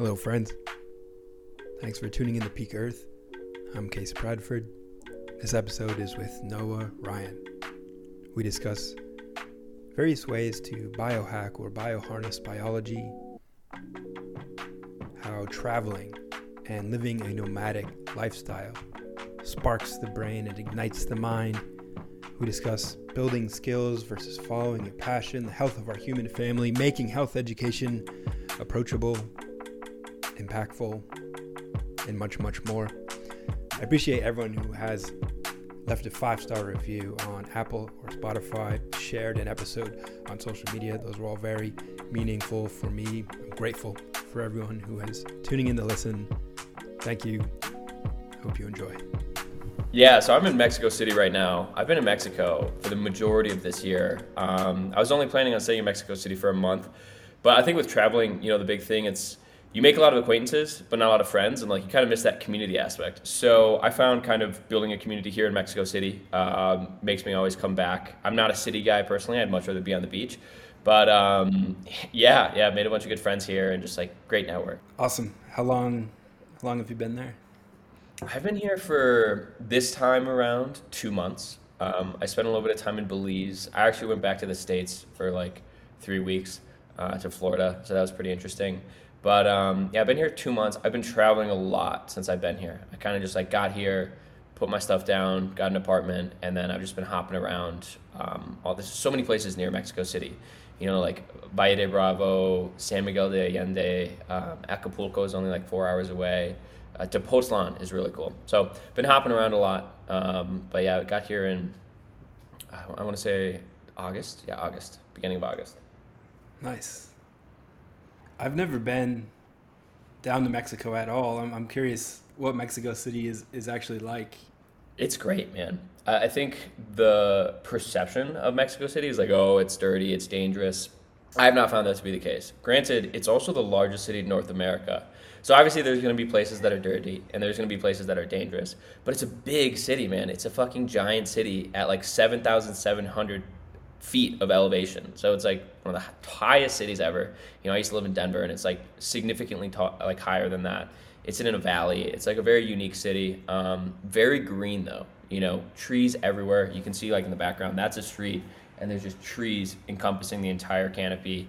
Hello, friends. Thanks for tuning in to Peak Earth. I'm Case Bradford. This episode is with Noah Ryan. We discuss various ways to biohack or bioharness biology, how traveling and living a nomadic lifestyle sparks the brain and ignites the mind. We discuss building skills versus following a passion, the health of our human family, making health education approachable, impactful, and much, much more. I appreciate everyone who has left a five star review on Apple or Spotify, shared an episode on social media. Those were all very meaningful for me. I'm grateful for everyone who has tuning in to listen. Thank you. Hope you enjoy. Yeah, so I'm in Mexico City right now. I've been in Mexico for the majority of this year. Um, I was only planning on staying in Mexico City for a month, but I think with traveling, you know, the big thing it's you make a lot of acquaintances, but not a lot of friends, and like you kind of miss that community aspect. So I found kind of building a community here in Mexico City um, makes me always come back. I'm not a city guy personally; I'd much rather be on the beach. But um, yeah, yeah, made a bunch of good friends here and just like great network. Awesome. How long? How long have you been there? I've been here for this time around two months. Um, I spent a little bit of time in Belize. I actually went back to the states for like three weeks uh, to Florida, so that was pretty interesting. But um, yeah, I've been here two months. I've been traveling a lot since I've been here. I kind of just like got here, put my stuff down, got an apartment, and then I've just been hopping around. Um, all there's so many places near Mexico City. You know, like Valle de Bravo, San Miguel de Allende, um, Acapulco is only like four hours away. Uh, Tepoztlan is really cool. So been hopping around a lot. Um, but yeah, I got here in I, I want to say August. Yeah, August, beginning of August. Nice. I've never been down to Mexico at all. I'm, I'm curious what Mexico City is, is actually like. It's great, man. I think the perception of Mexico City is like, oh, it's dirty, it's dangerous. I have not found that to be the case. Granted, it's also the largest city in North America. So obviously there's going to be places that are dirty and there's going to be places that are dangerous. But it's a big city, man. It's a fucking giant city at like 7,700 feet of elevation. So it's like one of the highest cities ever. You know, I used to live in Denver, and it's like significantly like higher than that. It's in a valley. It's like a very unique city. Um, very green though. You know, trees everywhere. You can see like in the background. That's a street, and there's just trees encompassing the entire canopy.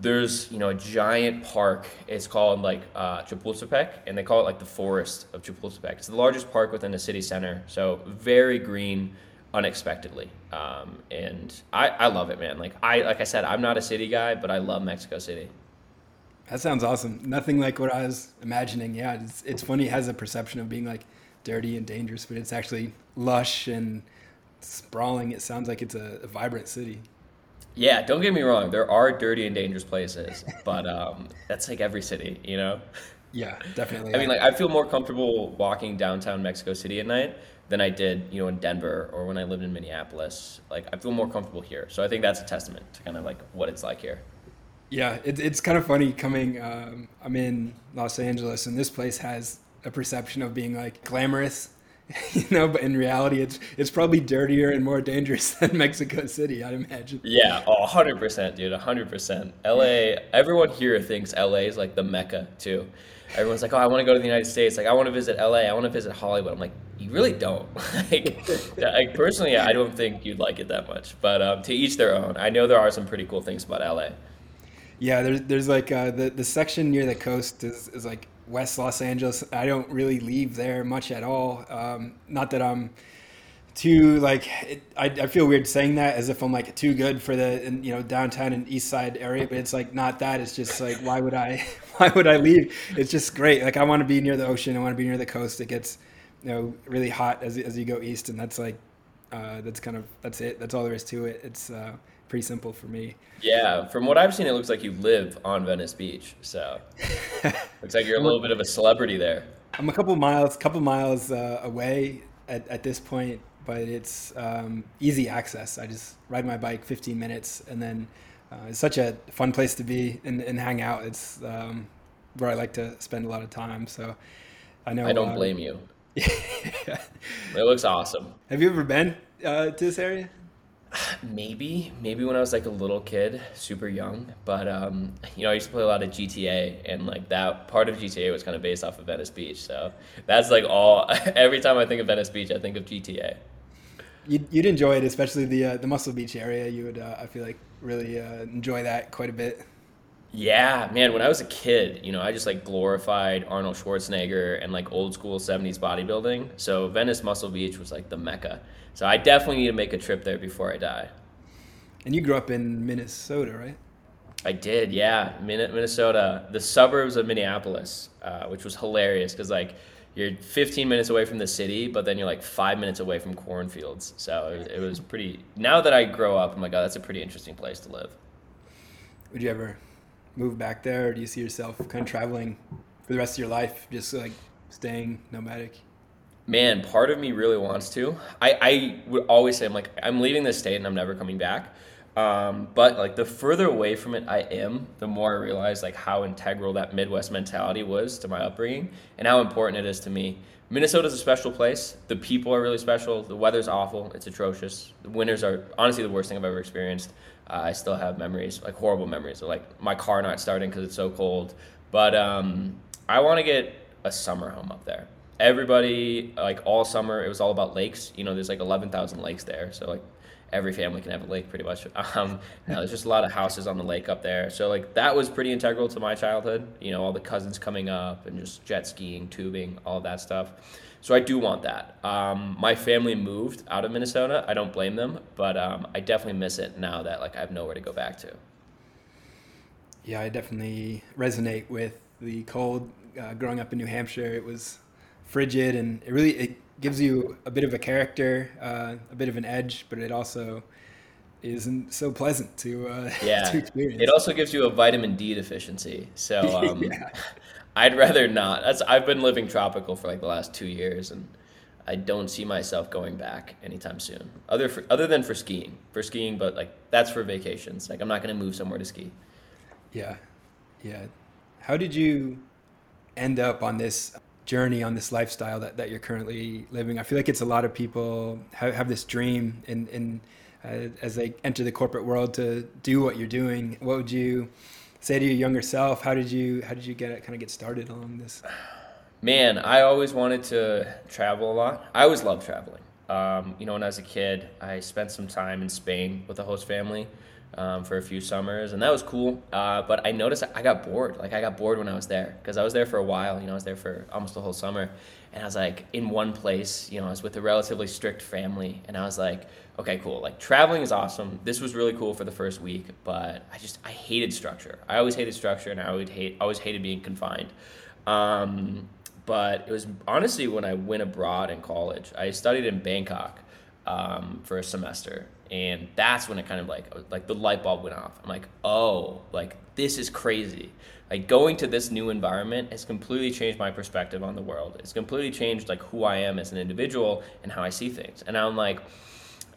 There's you know a giant park. It's called like uh, Chapultepec, and they call it like the forest of Chapultepec. It's the largest park within the city center. So very green unexpectedly. Um, and I, I love it, man. Like I like I said, I'm not a city guy, but I love Mexico City. That sounds awesome. Nothing like what I was imagining. Yeah, it's, it's funny. It has a perception of being like dirty and dangerous, but it's actually lush and sprawling. It sounds like it's a, a vibrant city. Yeah, don't get me wrong. There are dirty and dangerous places, but um, that's like every city, you know. Yeah, definitely. I mean, like I feel more comfortable walking downtown Mexico City at night than I did, you know, in Denver or when I lived in Minneapolis. Like I feel more comfortable here. So I think that's a testament to kind of like what it's like here. Yeah, it, it's kind of funny coming. Um, I'm in Los Angeles, and this place has a perception of being like glamorous, you know, but in reality, it's it's probably dirtier and more dangerous than Mexico City, I'd imagine. Yeah, hundred percent, dude, hundred percent. LA, everyone here thinks LA is like the mecca too. Everyone's like, oh, I want to go to the United States. Like, I want to visit LA. I want to visit Hollywood. I'm like, you really don't. like, like, personally, I don't think you'd like it that much. But um, to each their own. I know there are some pretty cool things about LA. Yeah, there's there's like uh, the the section near the coast is, is like West Los Angeles. I don't really leave there much at all. Um, not that I'm too like it, I, I feel weird saying that as if I'm like too good for the you know downtown and east side area, but it's like not that. It's just like why would I why would I leave? It's just great. Like I want to be near the ocean. I want to be near the coast. It gets you know really hot as as you go east, and that's like uh, that's kind of that's it. That's all there is to it. It's uh, pretty simple for me. Yeah, from what I've seen, it looks like you live on Venice Beach. So looks like you're a little bit of a celebrity there. I'm a couple miles, couple miles uh, away at, at this point, but it's um, easy access. I just ride my bike 15 minutes, and then uh, it's such a fun place to be and, and hang out. It's um, where I like to spend a lot of time. So I know I don't uh, blame you. Yeah. It looks awesome. Have you ever been uh, to this area? Maybe, maybe when I was like a little kid, super young. But um, you know, I used to play a lot of GTA, and like that part of GTA was kind of based off of Venice Beach. So that's like all. Every time I think of Venice Beach, I think of GTA. You'd, you'd enjoy it, especially the uh, the Muscle Beach area. You would, uh, I feel like, really uh, enjoy that quite a bit. Yeah, man. When I was a kid, you know, I just like glorified Arnold Schwarzenegger and like old school '70s bodybuilding. So Venice Muscle Beach was like the mecca. So I definitely need to make a trip there before I die. And you grew up in Minnesota, right? I did, yeah, Minnesota, the suburbs of Minneapolis, uh, which was hilarious because like you're 15 minutes away from the city, but then you're like five minutes away from cornfields. So it was, it was pretty. Now that I grow up, I'm like, oh, that's a pretty interesting place to live. Would you ever move back there, or do you see yourself kind of traveling for the rest of your life, just like staying nomadic? Man, part of me really wants to. I, I would always say I'm like I'm leaving this state and I'm never coming back. Um, but like the further away from it I am, the more I realize like how integral that Midwest mentality was to my upbringing and how important it is to me. Minnesota's a special place. The people are really special. The weather's awful. It's atrocious. The winters are honestly the worst thing I've ever experienced. Uh, I still have memories, like horrible memories, of like my car not starting because it's so cold. But um, I want to get a summer home up there. Everybody, like all summer, it was all about lakes. You know, there's like 11,000 lakes there. So like every family can have a lake pretty much. Um, know, there's just a lot of houses on the lake up there. So like that was pretty integral to my childhood. You know, all the cousins coming up and just jet skiing, tubing, all that stuff. So I do want that. Um, my family moved out of Minnesota. I don't blame them, but um, I definitely miss it now that like I have nowhere to go back to. Yeah, I definitely resonate with the cold. Uh, growing up in New Hampshire, it was frigid, and it really it gives you a bit of a character, uh, a bit of an edge, but it also isn't so pleasant to uh, yeah. to experience. It also gives you a vitamin D deficiency. So um, yeah. I'd rather not. That's I've been living tropical for like the last two years, and I don't see myself going back anytime soon. Other for, other than for skiing, for skiing, but like that's for vacations. Like I'm not going to move somewhere to ski. Yeah, yeah. How did you end up on this journey on this lifestyle that, that you're currently living. I feel like it's a lot of people have, have this dream in, in uh, as they enter the corporate world to do what you're doing. What would you say to your younger self? How did you how did you get kind of get started along this? Man, I always wanted to travel a lot. I always loved traveling. Um, you know, when I was a kid, I spent some time in Spain with the host family um, for a few summers, and that was cool. Uh, but I noticed I got bored. Like I got bored when I was there because I was there for a while. You know, I was there for almost the whole summer, and I was like in one place. You know, I was with a relatively strict family, and I was like, okay, cool. Like traveling is awesome. This was really cool for the first week, but I just I hated structure. I always hated structure, and I would hate always hated being confined. Um, but it was honestly when I went abroad in college. I studied in Bangkok um, for a semester, and that's when it kind of like like the light bulb went off. I'm like oh like this is crazy. Like going to this new environment has completely changed my perspective on the world. It's completely changed like who i am as an individual and how i see things. And i'm like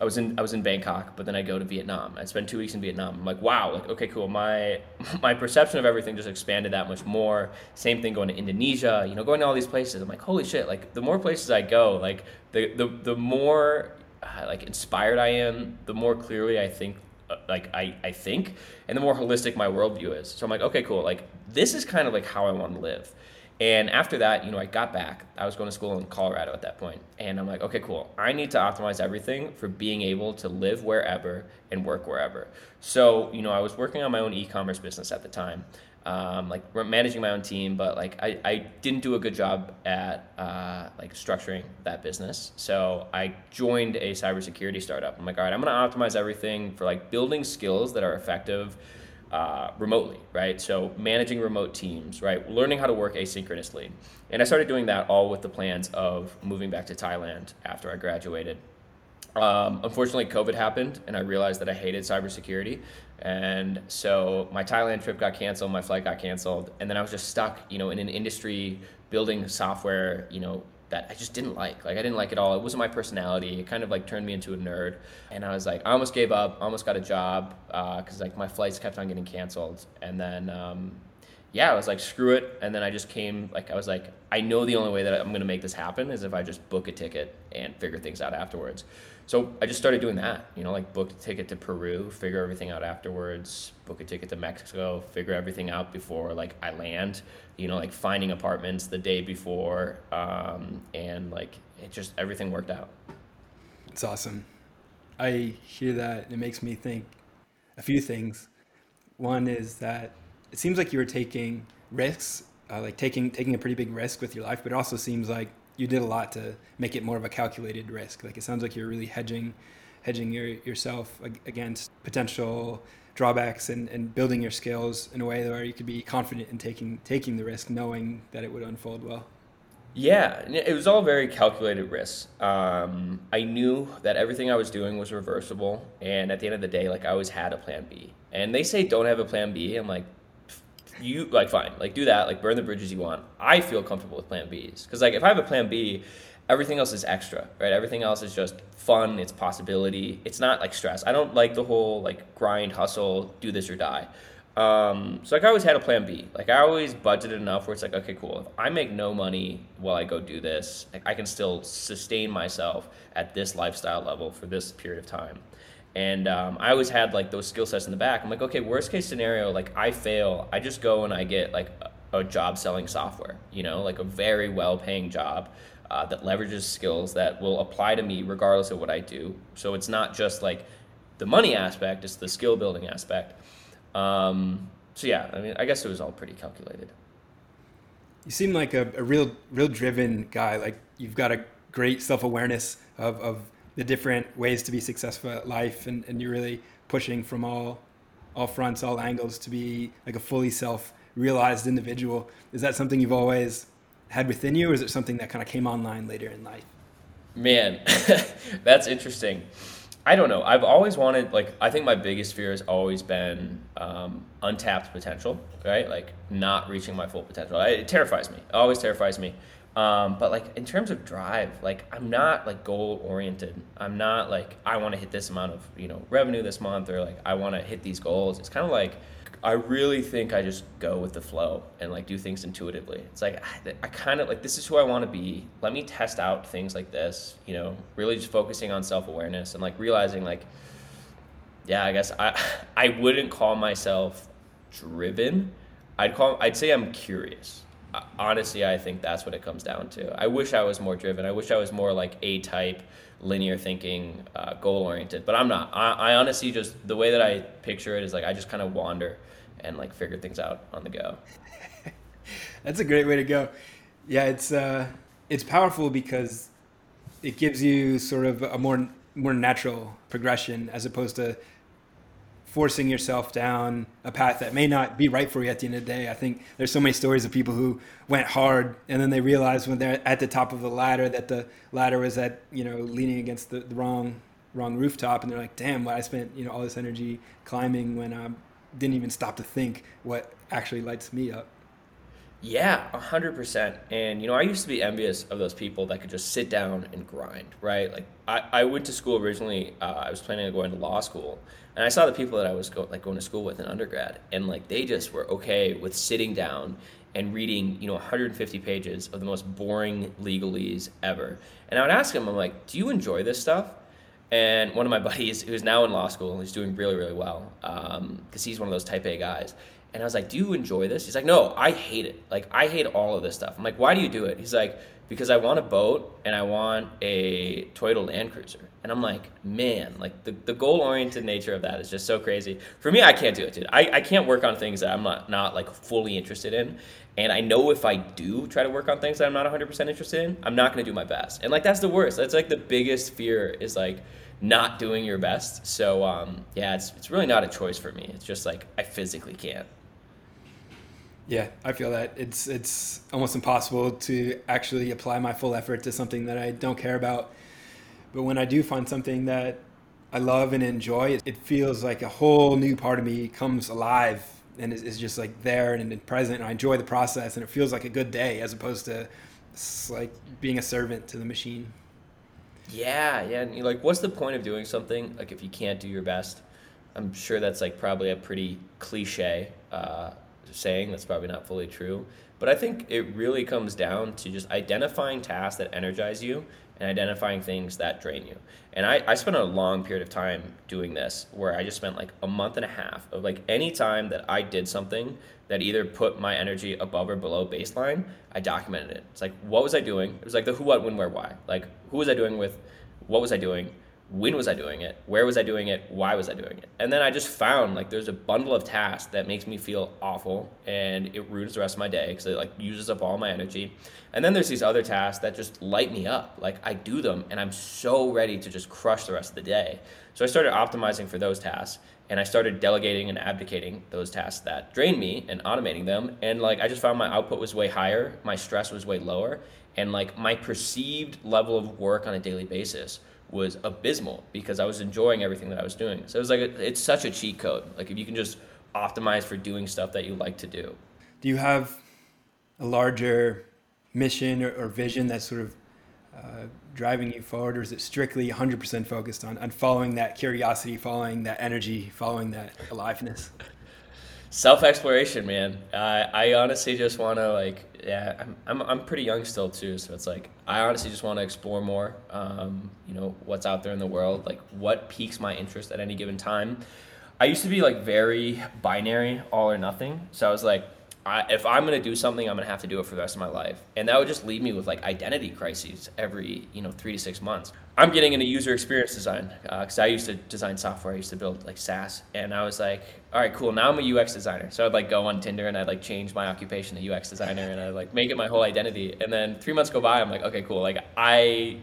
i was in i was in bangkok but then i go to vietnam. I spent two weeks in vietnam. I'm like wow like okay cool. My my perception of everything just expanded that much more. Same thing going to indonesia you know going to all these places. I'm like holy shit like the more places i go like the the, the more like inspired I am, the more clearly I think uh, like I, I think and the more holistic my worldview is. So i'm like okay cool like this is kind of like how i want to live. And after that you know i got back i was going to school in colorado at that point and i'm like okay cool i need to optimize everything for being able to live wherever and work wherever. So you know i was working on my own e-commerce business at the time um, like managing my own team, but like I, I didn't do a good job at uh, like structuring that business. So I joined a cybersecurity startup. I'm like, all right, I'm gonna optimize everything for like building skills that are effective uh, remotely, right? So managing remote teams, right? Learning how to work asynchronously. And I started doing that all with the plans of moving back to Thailand after I graduated. Um, unfortunately, COVID happened, and I realized that I hated cybersecurity. And so my Thailand trip got canceled, my flight got canceled, and then I was just stuck, you know, in an industry building software, you know, that I just didn't like. Like I didn't like it all. It wasn't my personality. It kind of like turned me into a nerd. And I was like, I almost gave up. Almost got a job because uh, like my flights kept on getting canceled. And then um, yeah, I was like, screw it. And then I just came, like, I was like, I know the only way that I'm going to make this happen is if I just book a ticket and figure things out afterwards. So I just started doing that, you know, like book a ticket to Peru, figure everything out afterwards, book a ticket to Mexico, figure everything out before like I land, you know, like finding apartments the day before. Um, and like it just, everything worked out. It's awesome. I hear that and it makes me think a few things. One is that it seems like you were taking risks, uh, like taking taking a pretty big risk with your life, but it also seems like you did a lot to make it more of a calculated risk. Like it sounds like you're really hedging hedging your, yourself against potential drawbacks and, and building your skills in a way where you could be confident in taking taking the risk, knowing that it would unfold well. Yeah, it was all very calculated risks. Um, I knew that everything I was doing was reversible, and at the end of the day, like I always had a plan B. And they say don't have a plan B. I'm like, you like fine, like do that, like burn the bridges you want. I feel comfortable with plan Bs because like if I have a plan B, everything else is extra, right? Everything else is just fun. It's possibility. It's not like stress. I don't like the whole like grind, hustle, do this or die. Um, so like I always had a plan B. Like I always budgeted enough where it's like, okay, cool. If I make no money while I go do this, like, I can still sustain myself at this lifestyle level for this period of time. And um, I always had like those skill sets in the back. I'm like, okay, worst case scenario, like I fail, I just go and I get like a, a job selling software, you know, like a very well paying job uh, that leverages skills that will apply to me regardless of what I do. So it's not just like the money aspect, it's the skill building aspect. Um, so yeah, I mean, I guess it was all pretty calculated. You seem like a, a real, real driven guy. Like you've got a great self awareness of, of the different ways to be successful at life and, and you're really pushing from all all fronts all angles to be like a fully self realized individual. Is that something you've always had within you or is it something that kind of came online later in life? Man that's interesting. I don't know. I've always wanted like i think my biggest fear has always been um, untapped potential right? Like not reaching my full potential. It terrifies me. It always terrifies me um, but like in terms of drive, like I'm not like goal oriented. I'm not like I want to hit this amount of you know revenue this month or like I want to hit these goals. It's kind of like I really think I just go with the flow and like do things intuitively. It's like I, I kind of like this is who I want to be. Let me test out things like this. You know, really just focusing on self awareness and like realizing like, yeah, I guess I I wouldn't call myself driven. I'd call I'd say I'm curious honestly, I think that's what it comes down to. I wish I was more driven. I wish I was more like A type, linear thinking, uh, goal oriented. But I'm not. I, I, honestly just the way that I picture it is like I just kind of wander and like figure things out on the go. that's a great way to go. Yeah, it's uh, it's powerful because it gives you sort of a more more natural progression as opposed to forcing yourself down a path that may not be right for you at the end of the day. I think there's so many stories of people who went hard and then they realized when they're at the top of the ladder that the ladder was at, you know, leaning against the, the wrong wrong rooftop and they're like, damn, why I spent, you know, all this energy climbing when I didn't even stop to think what actually lights me up. Yeah, a hundred percent. And you know, I used to be envious of those people that could just sit down and grind, right? Like I, I went to school originally. Uh, I was planning on going to law school, and I saw the people that I was go, like going to school with in undergrad, and like they just were okay with sitting down and reading, you know, 150 pages of the most boring legalese ever. And I would ask them, I'm like, "Do you enjoy this stuff?" And one of my buddies, who's now in law school, he's doing really, really well, because um, he's one of those Type A guys. And I was like, "Do you enjoy this?" He's like, "No, I hate it. Like, I hate all of this stuff." I'm like, "Why do you do it?" He's like, "Because I want a boat and I want a Toyota Land Cruiser." And I'm like, man, like the, the goal oriented nature of that is just so crazy. For me, I can't do it, dude. I, I can't work on things that I'm not, not like fully interested in. And I know if I do try to work on things that I'm not 100% interested in, I'm not going to do my best. And like, that's the worst. That's like the biggest fear is like not doing your best. So, um, yeah, it's, it's really not a choice for me. It's just like I physically can't. Yeah, I feel that it's it's almost impossible to actually apply my full effort to something that I don't care about but when I do find something that I love and enjoy, it feels like a whole new part of me comes alive and is, just like there and present. And I enjoy the process, and it feels like a good day as opposed to like being a servant to the machine. Yeah, yeah. And like, what's the point of doing something like if you can't do your best? I'm sure that's like probably a pretty cliche uh, saying. That's probably not fully true. But I think it really comes down to just identifying tasks that energize you and identifying things that drain you. And I, I spent a long period of time doing this where I just spent like a month and a half of like any time that I did something that either put my energy above or below baseline, I documented it. It's like, what was I doing? It was like the who, what, when, where, why. Like, who was I doing with? What was I doing? When was I doing it? Where was I doing it? Why was I doing it? And then I just found like there's a bundle of tasks that makes me feel awful and it ruins the rest of my day because it like uses up all my energy. And then there's these other tasks that just light me up. Like I do them and I'm so ready to just crush the rest of the day. So I started optimizing for those tasks and I started delegating and abdicating those tasks that drain me and automating them. And like I just found my output was way higher, my stress was way lower, and like my perceived level of work on a daily basis was abysmal because I was enjoying everything that I was doing. So it was like a, it's such a cheat code. Like if you can just optimize for doing stuff that you like to do. Do you have a larger mission or, or vision that's sort of uh, driving you forward, or is it strictly 100% focused on, on following that curiosity, following that energy, following that aliveness? Self exploration, man. Uh, I honestly just want to like yeah, I'm, I'm, I'm pretty young still too, so it's like I honestly just want to explore more. Um, you know what's out there in the world, like what piques my interest at any given time. I used to be like very binary, all or nothing. So I was like, I, if I'm gonna do something, I'm gonna have to do it for the rest of my life, and that would just leave me with like identity crises every you know three to six months. I'm getting into user experience design because uh, I used to design software. I used to build like SaaS, and I was like, all right, cool. Now I'm a UX designer, so I'd like go on Tinder and I'd like change my occupation to UX designer, and I'd like make it my whole identity. And then three months go by, I'm like, okay, cool. Like I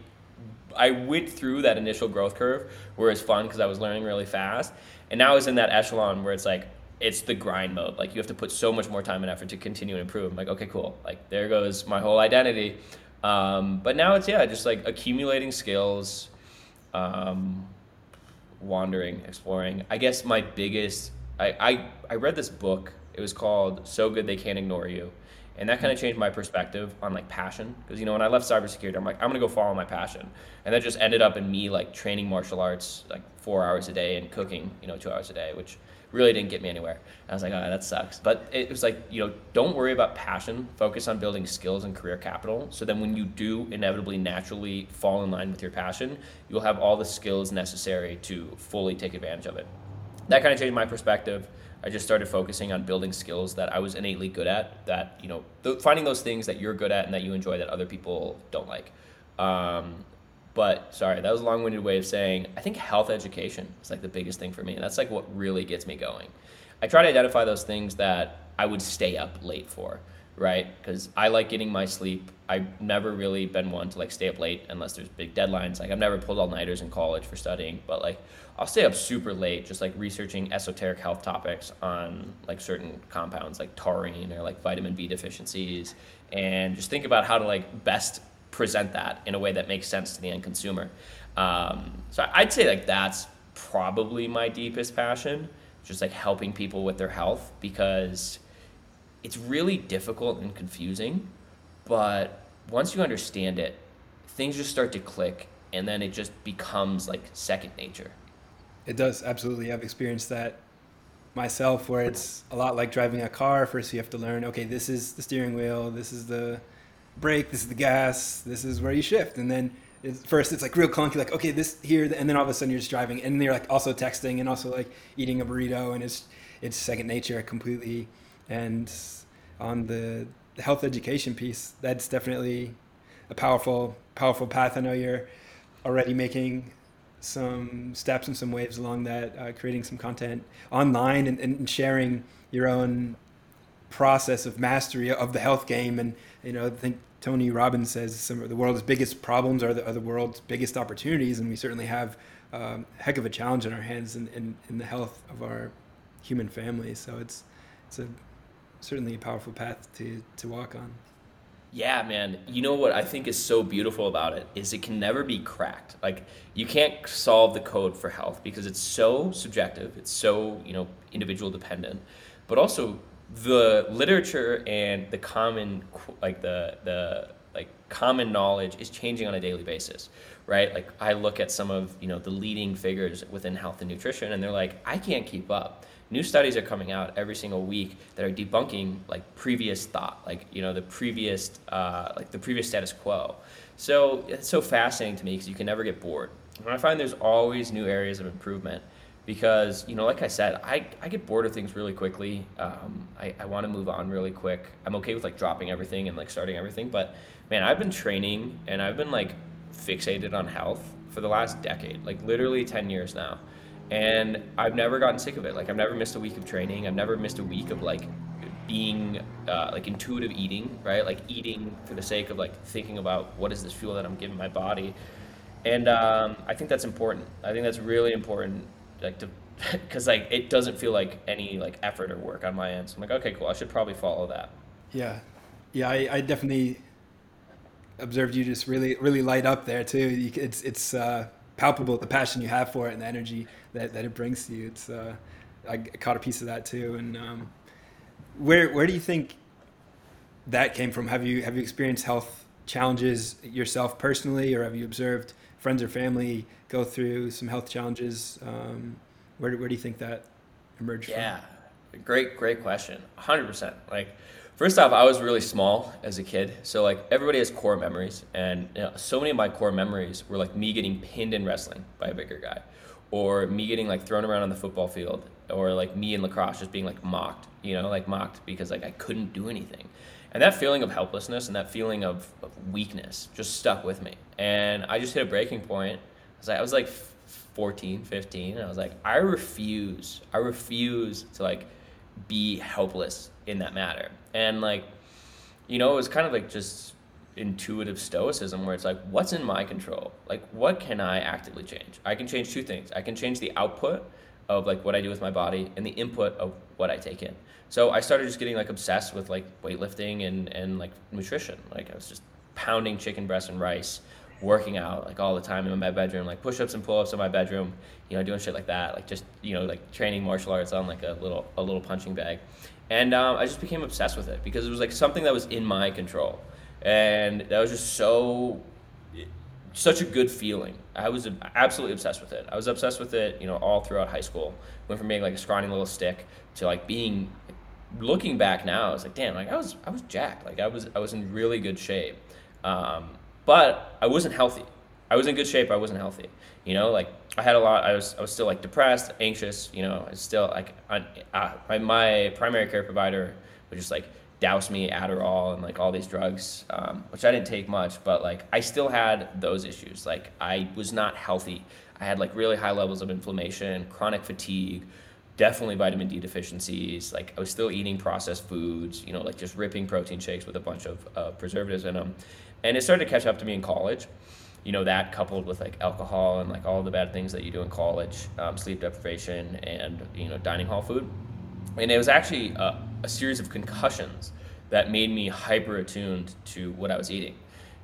I went through that initial growth curve where it's fun because I was learning really fast, and now I was in that echelon where it's like it's the grind mode. Like you have to put so much more time and effort to continue and improve. I'm like, okay, cool. Like there goes my whole identity. Um, but now it's yeah, just like accumulating skills, um, wandering, exploring. I guess my biggest I, I I read this book. It was called So Good They Can't Ignore You. And that kind of changed my perspective on like passion. Because you know, when I left cybersecurity, I'm like, I'm gonna go follow my passion. And that just ended up in me like training martial arts like four hours a day and cooking, you know, two hours a day, which really didn't get me anywhere. And I was like, oh, that sucks. But it was like, you know, don't worry about passion. Focus on building skills and career capital. So then when you do inevitably naturally fall in line with your passion, you'll have all the skills necessary to fully take advantage of it. That kind of changed my perspective. I just started focusing on building skills that I was innately good at. That you know, th- finding those things that you're good at and that you enjoy that other people don't like. Um, but sorry, that was a long-winded way of saying I think health education is like the biggest thing for me. That's like what really gets me going. I try to identify those things that I would stay up late for, right? Because I like getting my sleep. I've never really been one to like stay up late unless there's big deadlines. Like I've never pulled all nighters in college for studying, but like I'll stay up super late just like researching esoteric health topics on like certain compounds like taurine or like vitamin B deficiencies and just think about how to like best present that in a way that makes sense to the end consumer. Um, so I'd say like that's probably my deepest passion, just like helping people with their health because it's really difficult and confusing, but once you understand it, things just start to click and then it just becomes like second nature. It does absolutely. I've experienced that myself where it's a lot like driving a car. First you have to learn, okay, this is the steering wheel, this is the brake, this is the gas, this is where you shift. And then it's, first it's like real clunky, like, okay, this here, and then all of a sudden you're just driving. And you're like also texting and also like eating a burrito and it's, it's second nature completely. And on the, the health education piece, that's definitely a powerful, powerful path. I know you're already making some steps and some waves along that, uh, creating some content online and, and sharing your own process of mastery of the health game. And you know, I think Tony Robbins says some of the world's biggest problems are the, are the world's biggest opportunities, and we certainly have um, a heck of a challenge in our hands in, in, in the health of our human family. So it's it's a certainly a powerful path to to walk on. Yeah, man. You know what I think is so beautiful about it is it can never be cracked. Like you can't solve the code for health because it's so subjective. It's so, you know, individual dependent. But also the literature and the common like the the like common knowledge is changing on a daily basis right like i look at some of you know the leading figures within health and nutrition and they're like i can't keep up new studies are coming out every single week that are debunking like previous thought, like you know the previous uh, like the previous status quo. So it's so fascinating to me because you can never get bored. And I find there's always new areas of improvement because you know like i said i, I get bored of things really quickly um, i, I want to move on really quick i'm okay with like dropping everything and like starting everything but man i've been training and i've been like fixated on health for the last decade like literally 10 years now and I've never gotten sick of it. Like I've never missed a week of training. I've never missed a week of like being uh, like intuitive eating, right? Like eating for the sake of like thinking about what is this fuel that I'm giving my body, and um, I think that's important. I think that's really important, like to because like it doesn't feel like any like effort or work on my end. So I'm like, okay, cool. I should probably follow that. Yeah, yeah. I, I definitely observed you just really really light up there too. It's it's uh, palpable the passion you have for it and the energy that, that it brings to you. It's uh, I caught a piece of that too. And um, where where do you think that came from? Have you have you experienced health challenges yourself personally, or have you observed friends or family go through some health challenges? Um, where where do you think that emerged yeah. from? great great question. Hundred percent. Like First off, I was really small as a kid, so like everybody has core memories, and you know, so many of my core memories were like me getting pinned in wrestling by a bigger guy, or me getting like thrown around on the football field, or like me in lacrosse just being like mocked, you know, like mocked because like I couldn't do anything, and that feeling of helplessness and that feeling of, of weakness just stuck with me, and I just hit a breaking point. I was like, I was like 14, 15, and I was like, I refuse, I refuse to like be helpless in that matter. And like, you know, it was kind of like just intuitive stoicism where it's like, what's in my control? Like, what can I actively change? I can change two things. I can change the output of like what I do with my body and the input of what I take in. So I started just getting like obsessed with like weightlifting and, and like nutrition. Like I was just pounding chicken breast and rice, working out like all the time in my bedroom, like push ups and pull ups in my bedroom, you know, doing shit like that. Like just, you know, like training martial arts on like a little a little punching bag and um, I just became obsessed with it because it was like something that was in my control, and that was just so such a good feeling. I was absolutely obsessed with it. I was obsessed with it, you know, all throughout high school. Went from being like a scrawny little stick to like being. Looking back now, I was like, damn, like I was I was jacked. Like I was I was in really good shape, um, but I wasn't healthy. I was in good shape. I wasn't healthy. You know, like I had a lot. I was I was still like depressed, anxious. You know, I was still like uh, my my primary care provider would just like douse me Adderall and like all these drugs, um, which I didn't take much, but like I still had those issues. Like I was not healthy. I had like really high levels of inflammation, chronic fatigue, definitely vitamin D deficiencies. Like I was still eating processed foods, you know, like just ripping protein shakes with a bunch of uh, preservatives in them. And it started to catch up to me in college. You know that coupled with like alcohol and like all the bad things that you do in college um, sleep deprivation and you know dining hall food. And it was actually a, a, series of concussions that made me hyper attuned to what i was eating.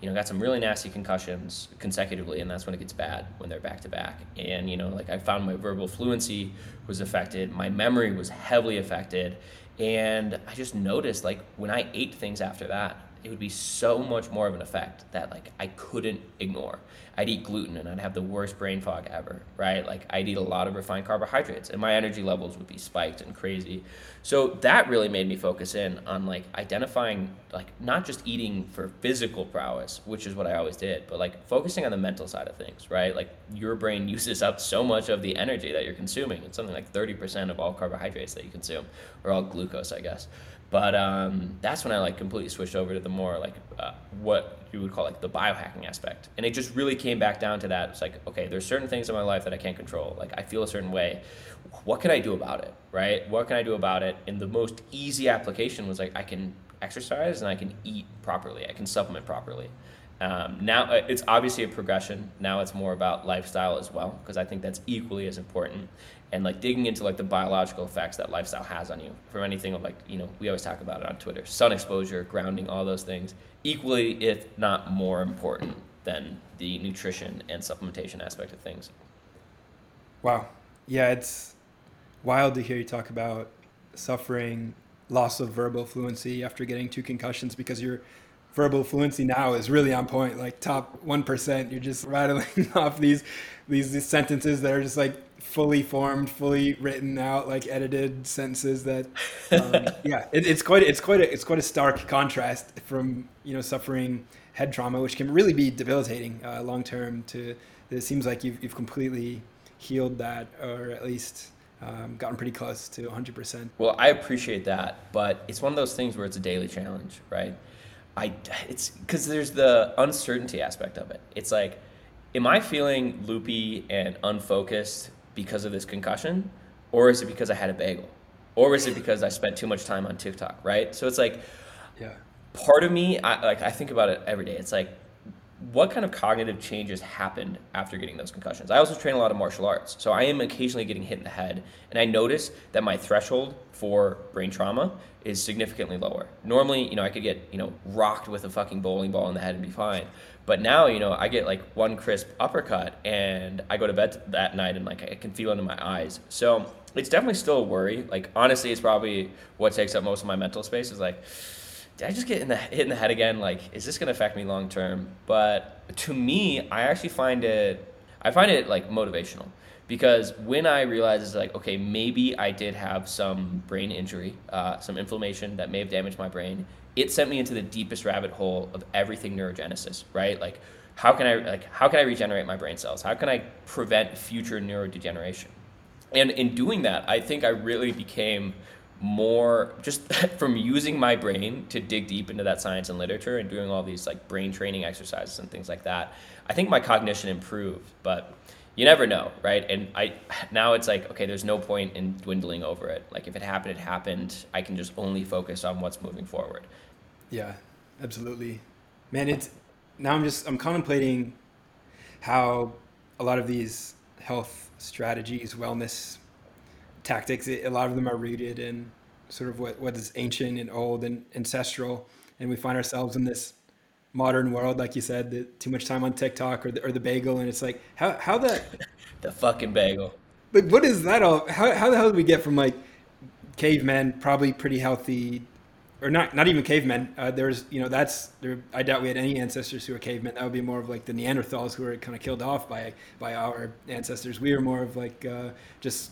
You know got some really nasty concussions consecutively and that's when it gets bad when they're back to back. And you know like i found my verbal fluency was affected my memory was heavily affected and i just noticed like when i ate things after that it would be so much more of an effect that like I couldn't ignore. I'd eat gluten and I'd have the worst brain fog ever, right? Like I'd eat a lot of refined carbohydrates and my energy levels would be spiked and crazy. So that really made me focus in on like identifying like not just eating for physical prowess, which is what I always did, but like focusing on the mental side of things, right? Like your brain uses up so much of the energy that you're consuming. It's something like 30% of all carbohydrates that you consume or all glucose, I guess. But um, that's when I like completely switched over to the more like uh, what you would call like the biohacking aspect, and it just really came back down to that. It's like okay, there's certain things in my life that I can't control. Like I feel a certain way. What can I do about it? Right? What can I do about it? And the most easy application was like I can exercise and I can eat properly. I can supplement properly. Um, now uh, it's obviously a progression. Now it's more about lifestyle as well because I think that's equally as important and like digging into like the biological effects that lifestyle has on you. From anything of like you know we always talk about it on twitter. Sun exposure grounding all those things equally if not more important than the nutrition and supplementation aspect of things. Wow. Yeah it's wild to hear you talk about suffering loss of verbal fluency after getting two concussions because you're verbal fluency now is really on point. Like top one percent, you're just rattling off these, these these sentences that are just like fully formed, fully written out, like edited sentences. That um, yeah, it, it's quite it's quite a it's quite a stark contrast from you know suffering head trauma, which can really be debilitating uh, long term. To it seems like you've you've completely healed that, or at least um, gotten pretty close to 100%. Well, I appreciate that, but it's one of those things where it's a daily challenge, right? I it's because there's the uncertainty aspect of it. It's like, am I feeling loopy and unfocused because of this concussion, or is it because I had a bagel, or is it because I spent too much time on TikTok, right? So it's like, yeah, part of me, I like I think about it every day. It's like, what kind of cognitive changes happened after getting those concussions? I also train a lot of martial arts, so I am occasionally getting hit in the head, and I notice that my threshold for brain trauma is significantly lower. Normally, you know, I could get you know rocked with a fucking bowling ball in the head and be fine, but now, you know, I get like one crisp uppercut, and I go to bed that night, and like I can feel it in my eyes. So it's definitely still a worry. Like honestly, it's probably what takes up most of my mental space. Is like did I just get in the hit in the head again? Like, is this gonna affect me long term? But to me, I actually find it I find it like motivational because when I realize it's like, okay, maybe I did have some brain injury, uh, some inflammation that may have damaged my brain. It sent me into the deepest rabbit hole of everything neurogenesis, right? Like, how can I like how can I regenerate my brain cells? How can I prevent future neurodegeneration? And in doing that, I think I really became more just from using my brain to dig deep into that science and literature and doing all these like brain training exercises and things like that i think my cognition improved but you never know right? And i now it's like okay there's no point in dwindling over it. Like if it happened it happened. I can just only focus on what's moving forward. Yeah absolutely. Man it's now i'm just i'm contemplating how a lot of these health strategies wellness tactics. A lot of them are rooted in sort of what, what is ancient and old and ancestral. And we find ourselves in this modern world, like you said, the, too much time on TikTok or the, or the bagel. And it's like, how, how that. the fucking bagel. Like, what is that all? How, how the hell did we get from like cavemen, probably pretty healthy, or not, not even cavemen. Uh, there's, you know, that's, there, I doubt we had any ancestors who were cavemen. That would be more of like the Neanderthals who were kind of killed off by, by our ancestors. We were more of like uh, just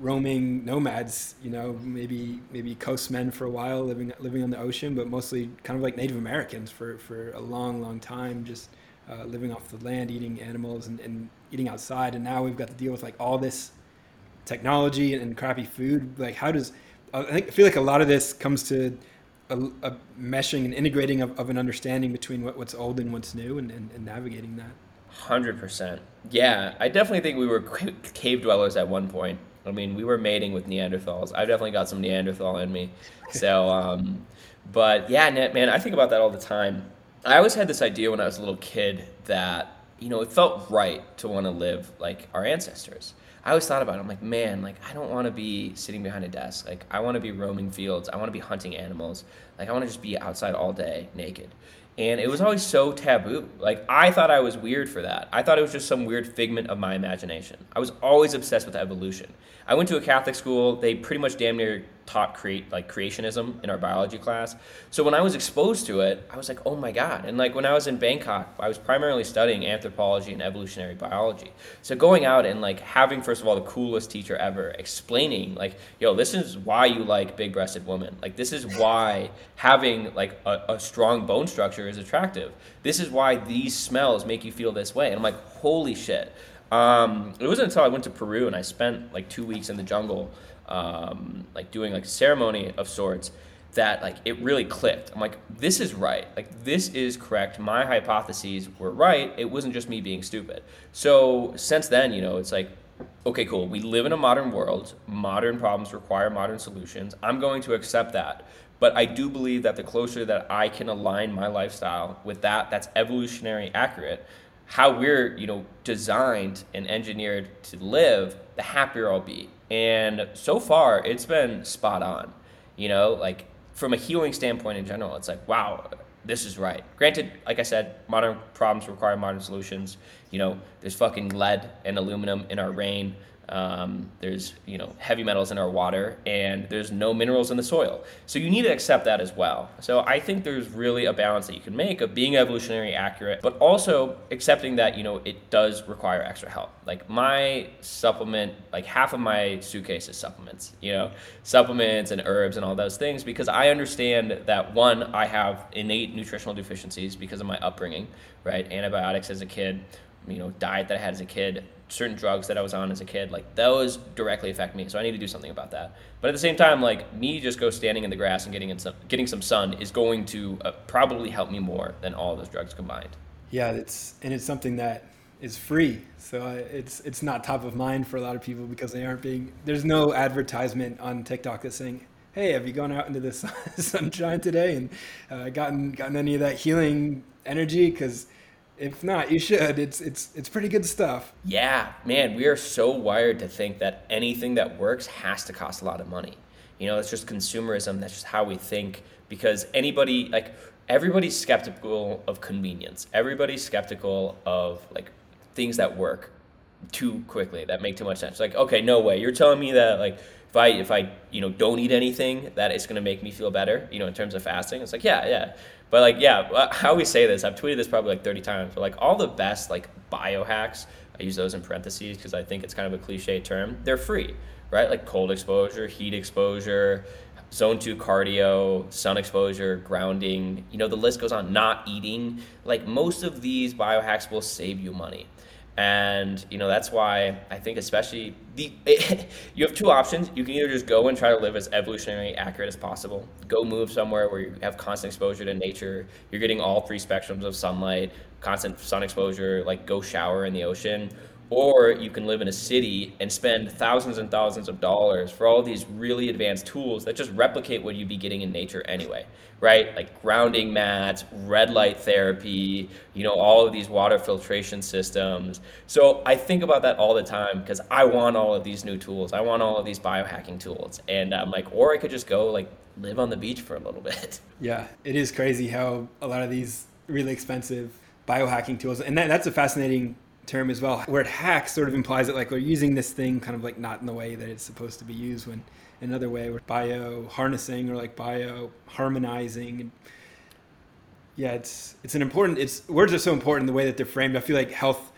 roaming nomads, you know, maybe maybe coastmen for a while, living living on the ocean, but mostly kind of like Native Americans for, for a long, long time, just uh, living off the land, eating animals and, and eating outside. And now we've got to deal with like all this technology and, and crappy food. Like, how does I think I feel like a lot of this comes to a, a meshing and integrating of, of, an understanding between what, what's old and what's new, and, and, and navigating that. Hundred percent. Yeah, I definitely think we were cave dwellers at one point. I mean, we were mating with Neanderthals. I've definitely got some Neanderthal in me. So, um, but yeah, man, I think about that all the time. I always had this idea when I was a little kid that, you know, it felt right to want to live like our ancestors. I always thought about it. I'm like, man, like I don't want to be sitting behind a desk. Like I want to be roaming fields. I want to be hunting animals. Like I want to just be outside all day naked and it was always so taboo. Like I thought I was weird for that. I thought it was just some weird figment of my imagination. I was always obsessed with evolution. I went to a Catholic school. They pretty much damn near taught create like creationism in our biology class. So when I was exposed to it, I was like, oh my god! And like when I was in Bangkok, I was primarily studying anthropology and evolutionary biology. So going out and like having first of all the coolest teacher ever explaining like, yo, this is why you like big-breasted women. Like this is why having like a, a strong bone structure is attractive. This is why these smells make you feel this way. And I'm like, holy shit. Um, it wasn't until I went to Peru and I spent like two weeks in the jungle um, like doing like a ceremony of sorts that like it really clicked. I'm like, this is right. Like this is correct. My hypotheses were right. It wasn't just me being stupid. So since then, you know, it's like, okay, cool. We live in a modern world. Modern problems require modern solutions. I'm going to accept that. But I do believe that the closer that I can align my lifestyle with that, that's evolutionary accurate. How we're, you know, designed and engineered to live, the happier I'll be. And so far, it's been spot on. You know, like from a healing standpoint in general, it's like, wow, this is right. Granted, like I said, modern problems require modern solutions. You know, there's fucking lead and aluminum in our rain. Um, there's you know heavy metals in our water, and there's no minerals in the soil. So you need to accept that as well. So I think there's really a balance that you can make of being evolutionary accurate, but also accepting that you know it does require extra help. Like my supplement, like half of my suitcase is supplements. You know, supplements and herbs and all those things because I understand that one, I have innate nutritional deficiencies because of my upbringing, right? Antibiotics as a kid, you know, diet that I had as a kid certain drugs that I was on as a kid, like those directly affect me. So I need to do something about that. But at the same time, like me just go standing in the grass and getting in some getting some sun is going to uh, probably help me more than all those drugs combined. Yeah, it's and it's something that is free. So it's it's not top of mind for a lot of people because they aren't being there's no advertisement on TikTok that's saying, "Hey, have you gone out into the sunshine today and uh, gotten gotten any of that healing energy?" Because if not, you should. It's it's it's pretty good stuff. Yeah, man, we are so wired to think that anything that works has to cost a lot of money. You know, it's just consumerism. That's just how we think. Because anybody, like, everybody's skeptical of convenience. Everybody's skeptical of like things that work too quickly that make too much sense. Like, okay, no way. You're telling me that like if I if I you know don't eat anything that it's gonna make me feel better. You know, in terms of fasting. It's like yeah, yeah. But like, yeah, uh, I always say this. I've tweeted this probably like 30 times. But like, all the best like biohacks, I use those in parentheses because I think it's kind of a cliche term. They're free, right? Like cold exposure, heat exposure, zone two cardio, sun exposure, grounding. You know, the list goes on. Not eating. Like most of these biohacks will save you money and you know that's why I think especially the you have two options. You can either just go and try to live as evolutionary accurate as possible. Go move somewhere where you have constant exposure to nature. You're getting all three spectrums of sunlight, constant sun exposure. Like go shower in the ocean, or you can live in a city and spend thousands and thousands of dollars for all these really advanced tools that just replicate what you'd be getting in nature anyway, right? Like grounding mats, red light therapy, you know, all of these water filtration systems. So I think about that all the time because I want all of these new tools. I want all of these biohacking tools. And I'm like, or I could just go like live on the beach for a little bit. Yeah, it is crazy how a lot of these really expensive biohacking tools, and that, that's a fascinating term as well. Word hack sort of implies that like we're using this thing kind of like not in the way that it's supposed to be used when another way we're bio harnessing or like bio harmonizing yeah it's it's an important it's words are so important the way that they're framed i feel like health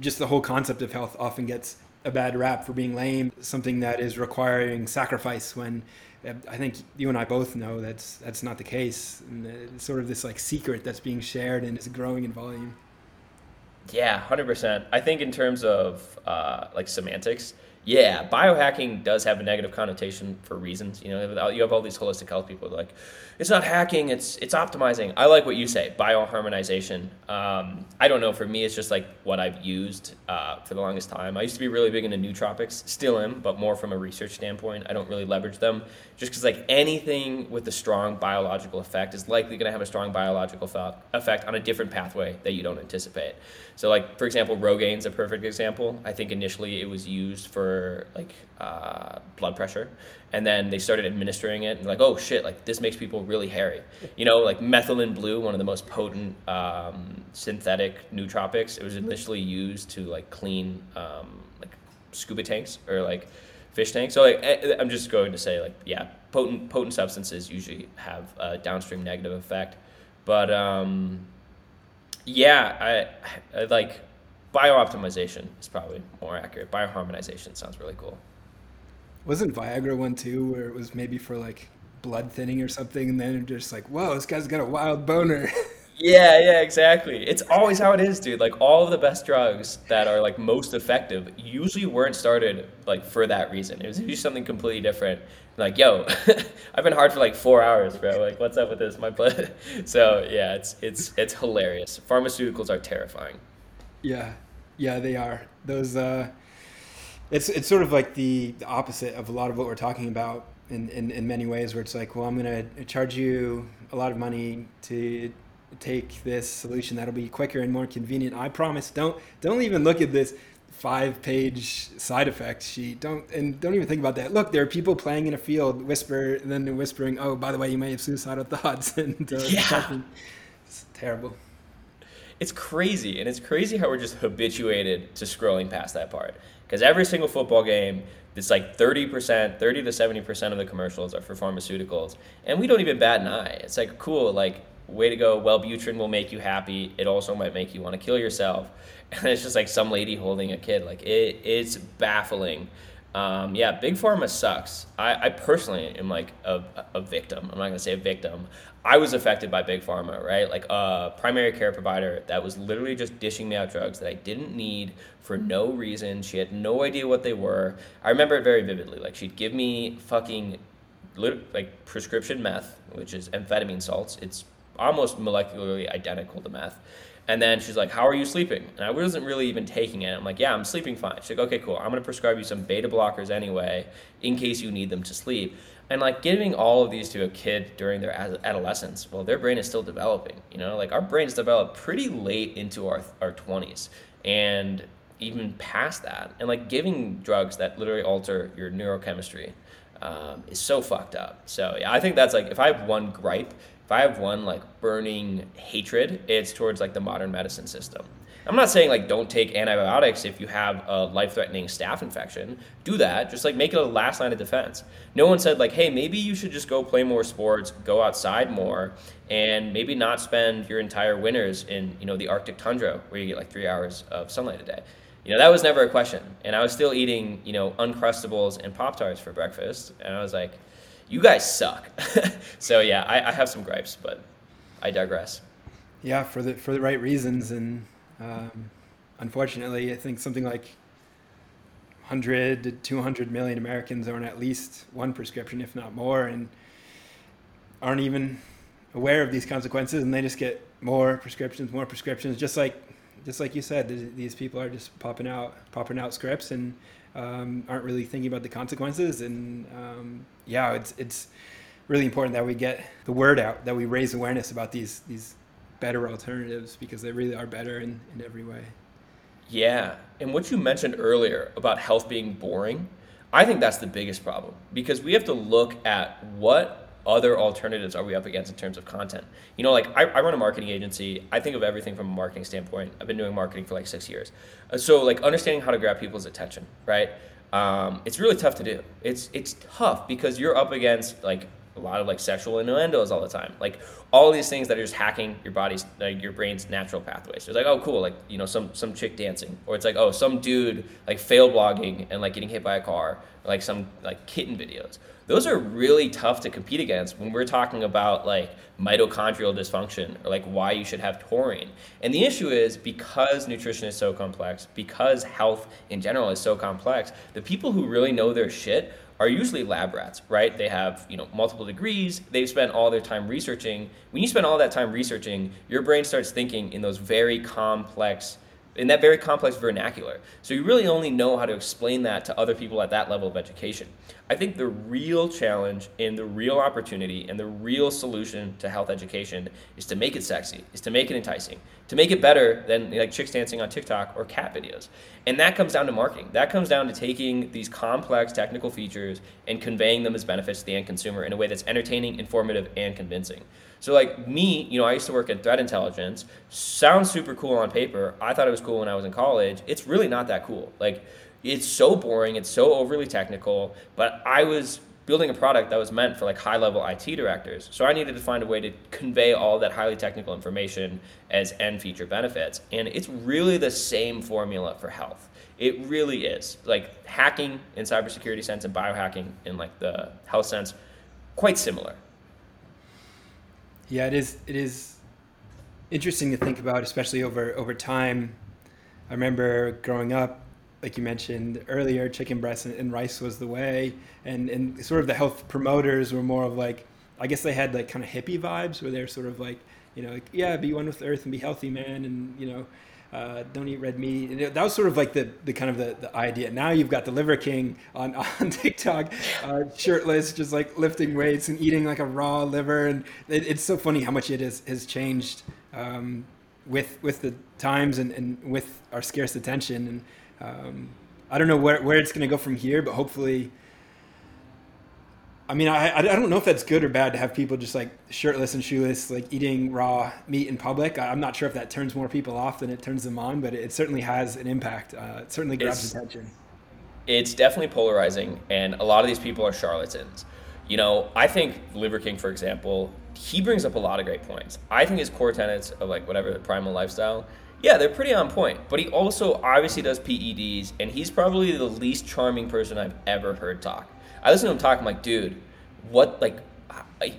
just the whole concept of health often gets a bad rap for being lame something that is requiring sacrifice when uh, I think you and I both know that's that's not the case. And it's sort of this like secret that's being shared and is growing in volume. Yeah, hundred percent. I think in terms of uh, like semantics, yeah, biohacking does have a negative connotation for reasons. You know, you have all these holistic health people like, it's not hacking, it's it's optimizing. I like what you say, bioharmonization. Um, I don't know. For me, it's just like what I've used uh, for the longest time. I used to be really big into nootropics, still am, but more from a research standpoint. I don't really leverage them just because like anything with a strong biological effect is likely going to have a strong biological effect on a different pathway that you don't anticipate. So, like for example, Rogaine's a perfect example. I think initially it was used for like uh, blood pressure, and then they started administering it and like, oh shit, like this makes people really hairy. You know, like methylene blue, one of the most potent um, synthetic nootropics. It was initially used to like clean um, like scuba tanks or like fish tanks. So like, eh, eh, I'm just going to say like, yeah, potent potent substances usually have a downstream negative effect, but um, yeah, I, I like biooptimization is probably more accurate. Bioharmonization sounds really cool. Wasn't Viagra one too, where it was maybe for like blood thinning or something, and then just like, whoa, this guy's got a wild boner. Yeah, yeah, exactly. It's always how it is, dude. Like all of the best drugs that are like most effective usually weren't started like for that reason. It was usually something completely different. Like, yo, I've been hard for like four hours, bro. Like, what's up with this? My blood. So yeah, it's it's it's hilarious. Pharmaceuticals are terrifying. Yeah, yeah, they are. Those. uh It's it's sort of like the, the opposite of a lot of what we're talking about in, in, in many ways, where it's like, well, I'm gonna charge you a lot of money to take this solution that'll be quicker and more convenient. I promise. Don't don't even look at this five page side effect sheet. Don't and don't even think about that. Look, there are people playing in a field, whisper, and then they're whispering, "Oh, by the way, you may have suicidal thoughts." and uh, yeah. it's terrible. It's crazy, and it's crazy how we're just habituated to scrolling past that part. because every single football game it's like 30%, 30 to 70% of the commercials are for pharmaceuticals. And we don't even bat an eye. It's like, cool, like, way to go. Wellbutrin will make you happy. It also might make you want to kill yourself. And it's just like some lady holding a kid. Like, it, it's baffling. Um, yeah, big pharma sucks. I, I personally am like a, a victim. I'm not gonna say a victim. I was affected by big pharma, right? Like a primary care provider that was literally just dishing me out drugs that I didn't need for no mm-hmm. reason. She had no idea what they were. I remember it very vividly. Like she'd give me fucking like prescription meth, which is amphetamine salts. It's almost molecularly identical to meth. And then she's like, How are you sleeping? And I wasn't really even taking it. I'm like, Yeah, I'm sleeping fine. She's like, Okay, cool. I'm going to prescribe you some beta blockers anyway in case you need them to sleep. And like giving all of these to a kid during their adolescence, well, their brain is still developing. You know, like our brains develop pretty late into our, our 20s and even past that. And like giving drugs that literally alter your neurochemistry um, is so fucked up. So yeah, I think that's like, if I have one gripe, if I have one like burning hatred, it's towards like the modern medicine system. I'm not saying like don't take antibiotics if you have a life-threatening staph infection. Do that. Just like make it a last line of defense. No one said like, hey, maybe you should just go play more sports, go outside more, and maybe not spend your entire winters in you know the Arctic tundra where you get like three hours of sunlight a day. You know that was never a question, and I was still eating you know uncrustables and pop tarts for breakfast, and I was like, you guys suck. so yeah, I, I have some gripes, but I digress. Yeah, for the for the right reasons, and um, unfortunately, I think something like 100 to 200 million Americans own at least one prescription, if not more, and aren't even aware of these consequences, and they just get more prescriptions, more prescriptions, just like just like you said. These people are just popping out, popping out scripts, and um, aren't really thinking about the consequences. And um, yeah, it's it's really important that we get the word out, that we raise awareness about these these better alternatives because they really are better in, in every way. Yeah. And what you mentioned earlier about health being boring, I think that's the biggest problem because we have to look at what other alternatives are we up against in terms of content. You know, like I, I run a marketing agency. I think of everything from a marketing standpoint. I've been doing marketing for like six years. Uh, so, like, understanding how to grab people's attention, right? Um, it's really tough to do. It's it's tough because you're up against like a lot of like sexual innuendos all the time. Like all these things that are just hacking your body's like your brain's natural pathways. It's like, oh cool, like you know, some some chick dancing. Or it's like, oh, some dude like fail blogging and like getting hit by a car, like some like kitten videos. Those are really tough to compete against when we're talking about like mitochondrial dysfunction or like why you should have taurine. And the issue is because nutrition is so complex, because health in general is so complex, the people who really know their shit are usually lab rats, right? They have, you know, multiple degrees. They've spent all their time researching. When you spend all that time researching, your brain starts thinking in those very complex in that very complex vernacular. So you really only know how to explain that to other people at that level of education. I think the real challenge and the real opportunity and the real solution to health education is to make it sexy, is to make it enticing, to make it better than like chicks dancing on TikTok or cat videos. And that comes down to marketing. That comes down to taking these complex technical features and conveying them as benefits to the end consumer in a way that's entertaining, informative, and convincing. So like me, you know, I used to work in threat intelligence. Sounds super cool on paper. I thought it was cool when I was in college. It's really not that cool. Like it's so boring, it's so overly technical, but I was building a product that was meant for like high level IT directors. So I needed to find a way to convey all that highly technical information as end feature benefits. And it's really the same formula for health. It really is. Like hacking in cybersecurity sense and biohacking in like the health sense, quite similar. Yeah, it is it is interesting to think about, especially over over time. I remember growing up like you mentioned earlier, chicken breast and, and, rice was the way, and and sort of the health promoters were more of like, I guess they had like kind of hippie vibes, where they're sort of like, you know, like, yeah, be one with the earth and be healthy, man, and you know. Uh, don't eat red meat. And that was sort of like the, the kind of the, the idea. Now you've got the Liver King on, on TikTok, uh, shirtless, just like lifting weights and eating like a raw liver. And it, it's so funny how much it has, has changed um, with with the times and, and with our scarce attention. And um, I don't know where, where it's going to go from here, but hopefully. I mean, I, I don't know if that's good or bad to have people just like shirtless and shoeless, like eating raw meat in public. I'm not sure if that turns more people off than it turns them on, but it certainly has an impact. Uh, it certainly grabs it's, attention. It's definitely polarizing, and a lot of these people are charlatans. You know, I think Liver King, for example, he brings up a lot of great points. I think his core tenets of like whatever the primal lifestyle, yeah, they're pretty on point. But he also obviously does PEDs, and he's probably the least charming person I've ever heard talk. I listen to him talk, I'm like, dude, what like I,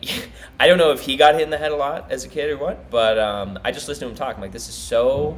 don't know if he got hit in the head a lot as a kid or what, but um, I just listened to him talk. I'm like, this is so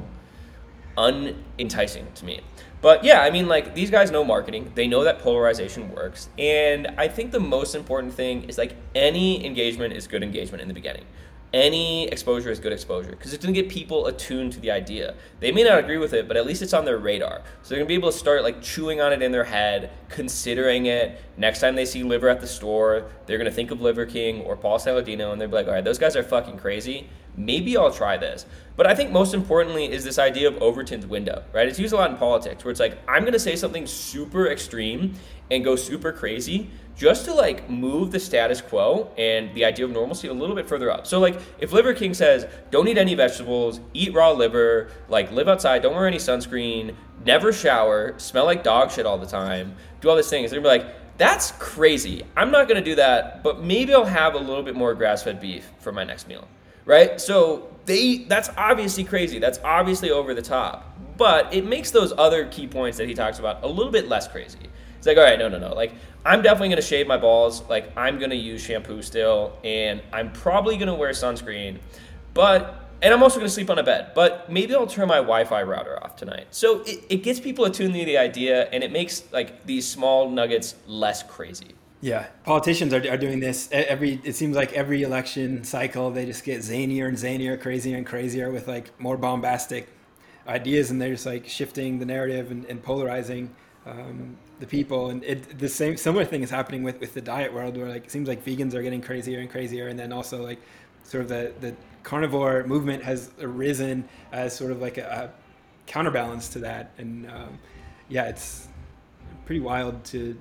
unenticing to me. But yeah, I mean, like these guys know marketing. They know that polarization works, and I think the most important thing is like any engagement is good engagement in the beginning any exposure is good exposure because it's going to get people attuned to the idea. They may not agree with it, but at least it's on their radar. So they're going to be able to start like chewing on it in their head, considering it. Next time they see liver at the store, they're going to think of Liver King or Paul Saladino and they'll be like, all right, those guys are fucking crazy. Maybe I'll try this. But I think most importantly is this idea of Overton's window, right? It's used a lot in politics where it's like, I'm going to say something super extreme and go super crazy just to like move the status quo and the idea of normalcy a little bit further up. So like if Liver King says, don't eat any vegetables, eat raw liver, like live outside, don't wear any sunscreen, never shower, smell like dog shit all the time, do all these things, they're gonna be like, that's crazy. I'm not gonna do that, but maybe I'll have a little bit more grass-fed beef for my next meal. Right? So they that's obviously crazy. That's obviously over the top. But it makes those other key points that he talks about a little bit less crazy. It's like, all right, no, no, no. Like, I'm definitely gonna shave my balls. Like, I'm gonna use shampoo still, and I'm probably gonna wear sunscreen. But and I'm also gonna sleep on a bed. But maybe I'll turn my Wi-Fi router off tonight. So it, it gets people attuned to the idea, and it makes like these small nuggets less crazy. Yeah, politicians are, are doing this every. It seems like every election cycle, they just get zanier and zanier, crazier and crazier with like more bombastic ideas, and they're just like shifting the narrative and, and polarizing um, the people. And it, the same similar thing is happening with, with the diet world, where like it seems like vegans are getting crazier and crazier, and then also like sort of the the carnivore movement has arisen as sort of like a, a counterbalance to that. And um, yeah, it's pretty wild to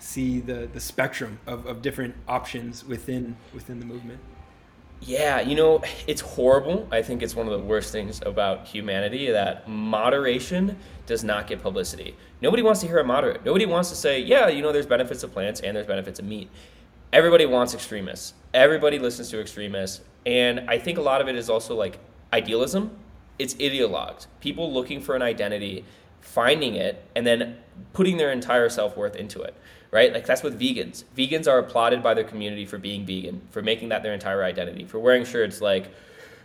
see the the spectrum of, of different options within within the movement. Yeah, you know, it's horrible. I think it's one of the worst things about humanity that moderation does not get publicity. Nobody wants to hear a moderate. Nobody wants to say, yeah, you know, there's benefits of plants and there's benefits of meat. Everybody wants extremists. Everybody listens to extremists. And I think a lot of it is also like idealism. It's ideologues. People looking for an identity, finding it, and then putting their entire self worth into it right? Like that's with vegans. Vegans are applauded by their community for being vegan, for making that their entire identity, for wearing shirts like,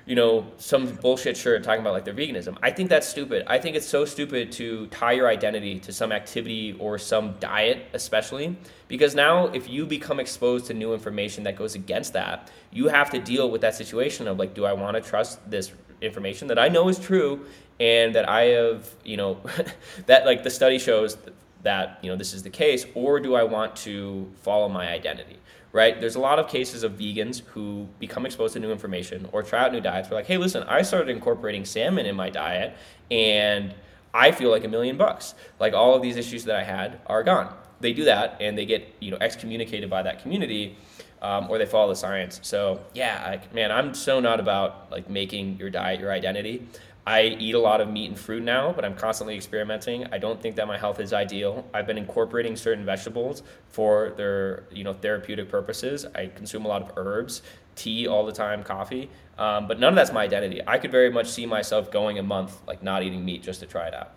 you know, some bullshit shirt talking about like their veganism. I think that's stupid. I think it's so stupid to tie your identity to some activity or some diet, especially because now if you become exposed to new information that goes against that, you have to deal with that situation of like, do I want to trust this information that I know is true and that I have, you know, that like the study shows that you know this is the case or do i want to follow my identity right? There's a lot of cases of vegans who become exposed to new information or try out new diets. We're like hey listen i started incorporating salmon in my diet and i feel like a million bucks. Like all of these issues that i had are gone. They do that and they get you know excommunicated by that community um, or they follow the science. So yeah like, man i'm so not about like making your diet your identity I eat a lot of meat and fruit now, but I'm constantly experimenting. I don't think that my health is ideal. I've been incorporating certain vegetables for their, you know, therapeutic purposes. I consume a lot of herbs, tea all the time, coffee, um, but none of that's my identity. I could very much see myself going a month like not eating meat just to try it out.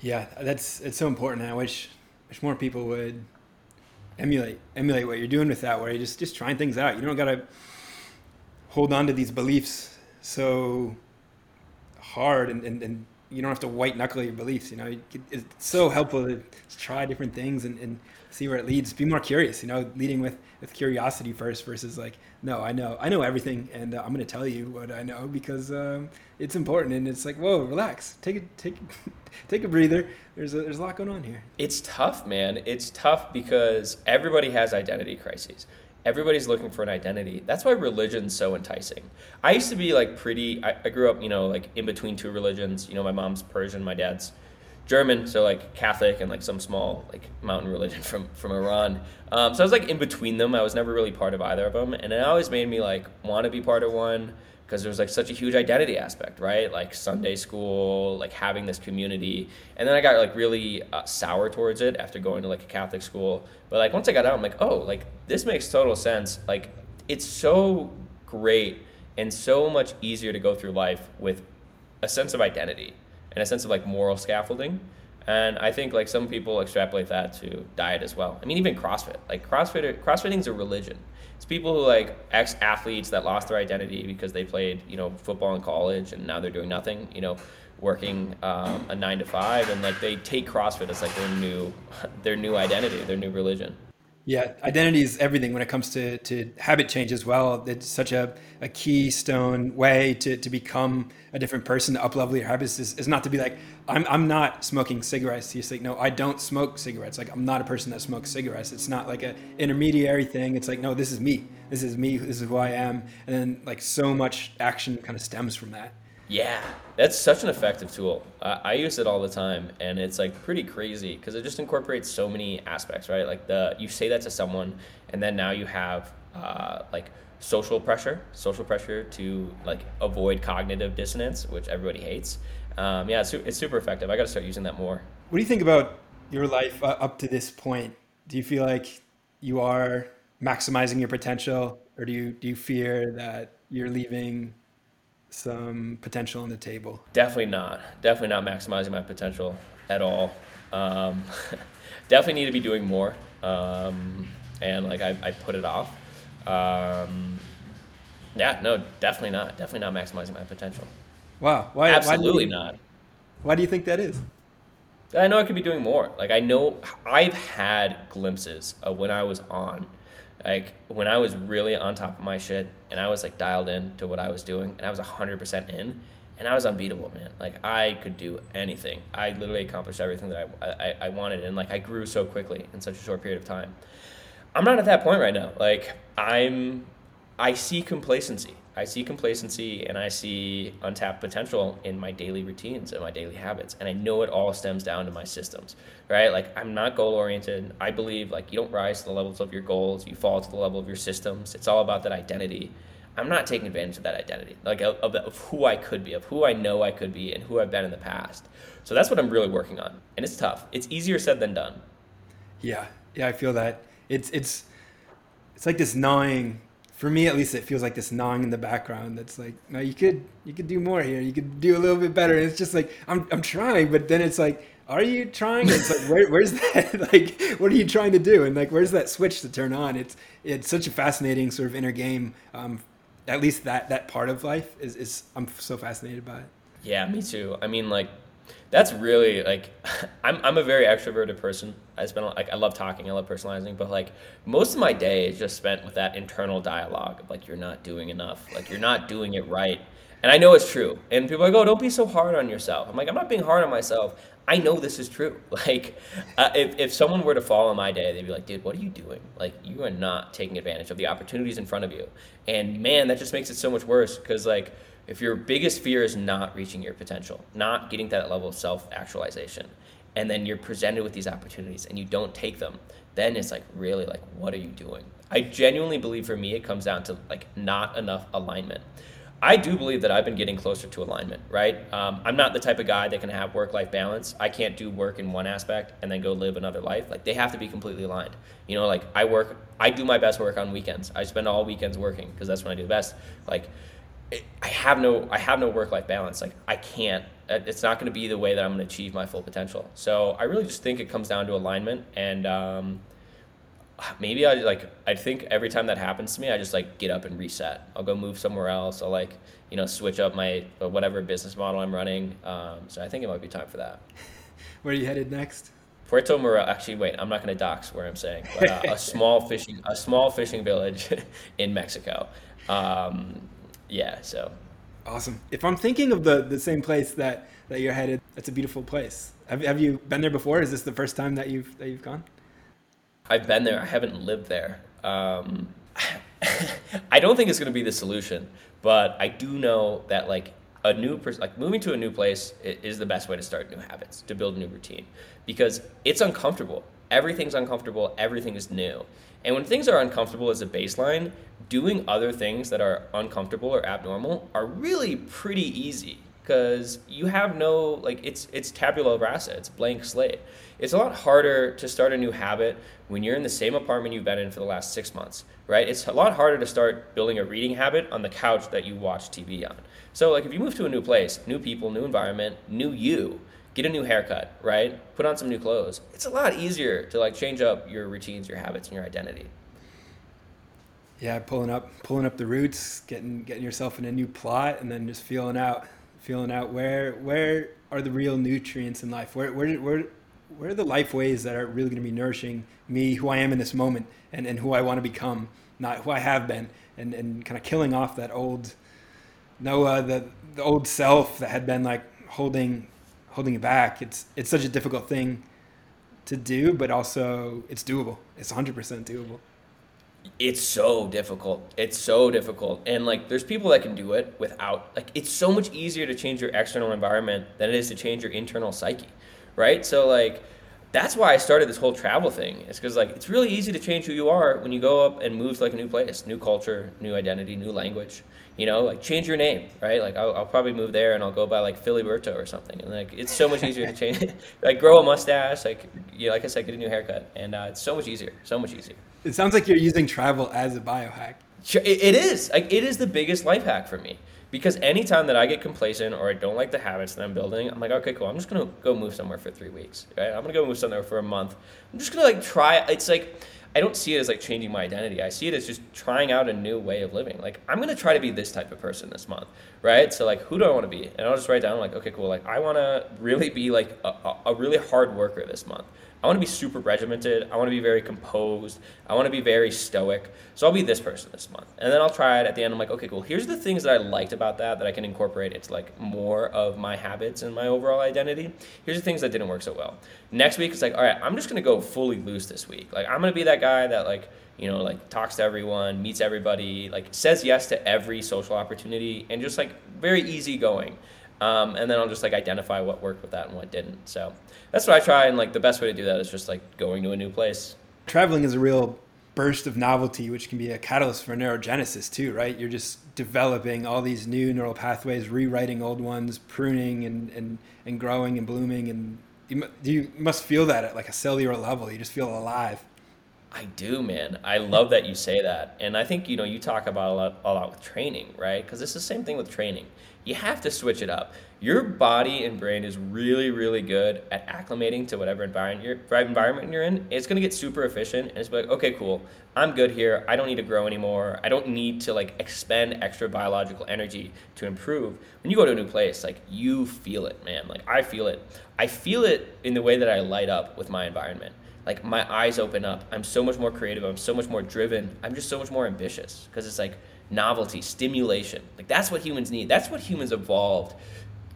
Yeah, that's it's so important. I wish wish more people would emulate emulate what you're doing with that, where you're just just trying things out. You don't gotta hold on to these beliefs so hard and, and, and you don't have to white knuckle your beliefs. You know, it's so helpful to try different things and, and see where it leads. Be more curious. You know, leading with with curiosity first versus like, no, I know, I know everything, and uh, I'm going to tell you what I know because um, it's important. And it's like, whoa, relax, take a take take a breather. There's a, there's a lot going on here. It's tough, man. It's tough because everybody has identity crises everybody's looking for an identity. That's why religion's so enticing. I used to be like pretty. I, I, grew up, you know, like in between two religions. You know, my mom's Persian, my dad's German, so like Catholic and like some small like mountain religion from from Iran. Um, so I was like in between them. I was never really part of either of them, and it always made me like want to be part of one because there was like such a huge identity aspect, right? Like Sunday school, like having this community, and then I got like really uh, sour towards it after going to like a Catholic school. But like once I got out, I'm like, oh, like this makes total sense. Like it's so great and so much easier to go through life with a sense of identity and a sense of like moral scaffolding. And I think like some people extrapolate that to diet as well. I mean, even CrossFit. Like CrossFit, CrossFitting is a religion. It's people who like ex athletes that lost their identity because they played, you know, football in college and now they're doing nothing. You know, working um, a nine to five, and like they take CrossFit as like their new, their new identity, their new religion. Yeah, identity is everything when it comes to, to habit change as well. It's such a, a keystone way to, to become a different person, to up level your habits is, is not to be like, I'm, I'm not smoking cigarettes. You say, no, I don't smoke cigarettes. Like, I'm not a person that smokes cigarettes. It's not like an intermediary thing. It's like, no, this is me. This is me. This is who I am. And then, like, so much action kind of stems from that. Yeah, that's such an effective tool. Uh, I use it all the time, and it's like pretty crazy because it just incorporates so many aspects, right? Like the you say that to someone, and then now you have uh, like social pressure, social pressure to like avoid cognitive dissonance, which everybody hates. Um, yeah, it's, it's super effective. I got to start using that more. What do you think about your life uh, up to this point? Do you feel like you are maximizing your potential, or do you do you fear that you're leaving some potential on the table? Definitely not. Definitely not maximizing my potential at all. Um, definitely need to be doing more. Um, and like I, I put it off. Um, yeah, no, definitely not. Definitely not maximizing my potential. Wow. Why? Absolutely why you, not. Why do you think that is? I know I could be doing more. Like I know I've had glimpses of when I was on like when I was really on top of my shit and I was like dialed in to what I was doing and I was 100% in and I was unbeatable, man. Like I could do anything. I literally accomplished everything that I, I, I wanted and like I grew so quickly in such a short period of time. I'm not at that point right now. Like I'm, I see complacency. I see complacency and I see untapped potential in my daily routines and my daily habits. And I know it all stems down to my systems, right? Like I'm not goal oriented. I believe like you don't rise to the levels of your goals, you fall to the level of your systems. It's all about that identity. I'm not taking advantage of that identity, like of, of, of who I could be, of who I know I could be, and who I've been in the past. So that's what I'm really working on. And it's tough. It's easier said than done. Yeah. Yeah. I feel that. It's, it's, it's like this gnawing for me at least it feels like this gnawing in the background that's like no you could you could do more here. You could do a little bit better. And it's just like i'm, I'm trying but then it's like are you trying? It's like where, where's that? Like what are you trying to do? And like where's that switch to turn on? It's it's such a fascinating sort of inner game. Um, at least that that part of life is, is i'm so fascinated by it. Yeah me too. I mean like that's really like I'm I'm a very extroverted person. I spend like I love talking, I love personalizing, but like most of my day is just spent with that internal dialogue of like you're not doing enough, like you're not doing it right. And I know it's true. And people are like, "Oh, don't be so hard on yourself." I'm like, "I'm not being hard on myself. I know this is true." Like uh, if if someone were to fall in my day, they'd be like, "Dude, what are you doing? Like you are not taking advantage of the opportunities in front of you." And man, that just makes it so much worse cuz like if your biggest fear is not reaching your potential, not getting that level of self actualization, and then you're presented with these opportunities and you don't take them, then it's like, really, like, what are you doing? I genuinely believe for me, it comes down to like not enough alignment. I do believe that I've been getting closer to alignment, right? Um, I'm not the type of guy that can have work life balance. I can't do work in one aspect and then go live another life. Like, they have to be completely aligned. You know, like, I work, I do my best work on weekends. I spend all weekends working because that's when I do the best. Like, I have no I have no work life balance. Like I can't. Uh, it's not going to be the way that I'm going to achieve my full potential. So I really just think it comes down to alignment, and um, maybe I like I think every time that happens to me, I just like get up and reset. I'll go move somewhere else. I'll like you know switch up my uh, whatever business model I'm running. Um, so I think it might be time for that. Where are you headed next? Puerto Morelos. Actually, wait, I'm not going to dox where I'm saying, but uh, a small fishing a small fishing village in Mexico. Um, yeah, so awesome. If I'm thinking of the the same place that that you're headed, that's a beautiful place. Have have you been there before? Is this the first time that you've that you've gone? I've been there. I haven't lived there. Um, I don't think it's going to be the solution, but I do know that like a new person like moving to a new place is the best way to start new habits to build a new routine because it's uncomfortable everything's uncomfortable everything is new. And when things are uncomfortable as a baseline doing other things that are uncomfortable or abnormal are really pretty easy because you have no like it's it's tabula rasa it's blank slate. It's a lot harder to start a new habit when you're in the same apartment you've been in for the last six months right? It's a lot harder to start building a reading habit on the couch that you watch tv on. So like if you move to a new place new people new environment new you get a new haircut right? Put on some new clothes. It's a lot easier to like change up your routines your habits and your identity. Yeah pulling up pulling up the roots getting getting yourself in a new plot and then just feeling out feeling out where where are the real nutrients in life? Where where where where are the life ways that are really going to be nourishing me, who I am in this moment, and, and who I want to become, not who I have been, and, and kind of killing off that old Noah, the the old self that had been like holding holding you back. It's it's such a difficult thing to do, but also it's doable. It's 100% doable it's so difficult. It's so difficult. And like there's people that can do it without like it's so much easier to change your external environment than it is to change your internal psyche. Right? So like that's why I started this whole travel thing. It's because like it's really easy to change who you are when you go up and move to like a new place, new culture, new identity, new language. You know, like change your name, right? Like I'll, I'll probably move there and I'll go by like Filiberto or something, and like it's so much easier to change. like grow a mustache, like you know, like I said, get a new haircut, and uh, it's so much easier, so much easier. It sounds like you're using travel as a biohack. It is. Like it is the biggest life hack for me because anytime that I get complacent or I don't like the habits that I'm building, I'm like, okay, cool. I'm just gonna go move somewhere for three weeks. Right? I'm gonna go move somewhere for a month. I'm just gonna like try. It's like I don't see it as like changing my identity. I see it as just trying out a new way of living. Like I'm gonna try to be this type of person this month, right? So like, who do I want to be? And I'll just write down like, okay, cool. Like I want to really be like a, a really hard worker this month. I want to be super regimented. I want to be very composed. I want to be very stoic. So I'll be this person this month. And then I'll try it at the end. I'm like, okay, cool. Here's the things that I liked about that that I can incorporate It's like more of my habits and my overall identity. Here's the things that didn't work so well. Next week, it's like, all right, I'm just going to go fully loose this week. Like, I'm going to be that guy that like, you know, like talks to everyone, meets everybody, like says yes to every social opportunity and just like very easygoing. Um, and then I'll just like identify what worked with that and what didn't. So that's what I try. And like the best way to do that is just like going to a new place. Traveling is a real burst of novelty, which can be a catalyst for neurogenesis too, right? You're just developing all these new neural pathways, rewriting old ones, pruning and, and, and growing and blooming. And you, you must feel that at like a cellular level. You just feel alive. I do, man. I love that you say that. And I think, you know, you talk about a lot, a lot with training, right? Because it's the same thing with training you have to switch it up. Your body and brain is really, really good at acclimating to whatever environment you're, environment you're in. It's gonna get super efficient, and it's like, okay, cool, I'm good here. I don't need to grow anymore. I don't need to like expend extra biological energy to improve. When you go to a new place, like you feel it, man. Like I feel it. I feel it in the way that I light up with my environment like my eyes open up. I'm so much more creative. I'm so much more driven. I'm just so much more ambitious because it's like novelty, stimulation. Like that's what humans need. That's what humans evolved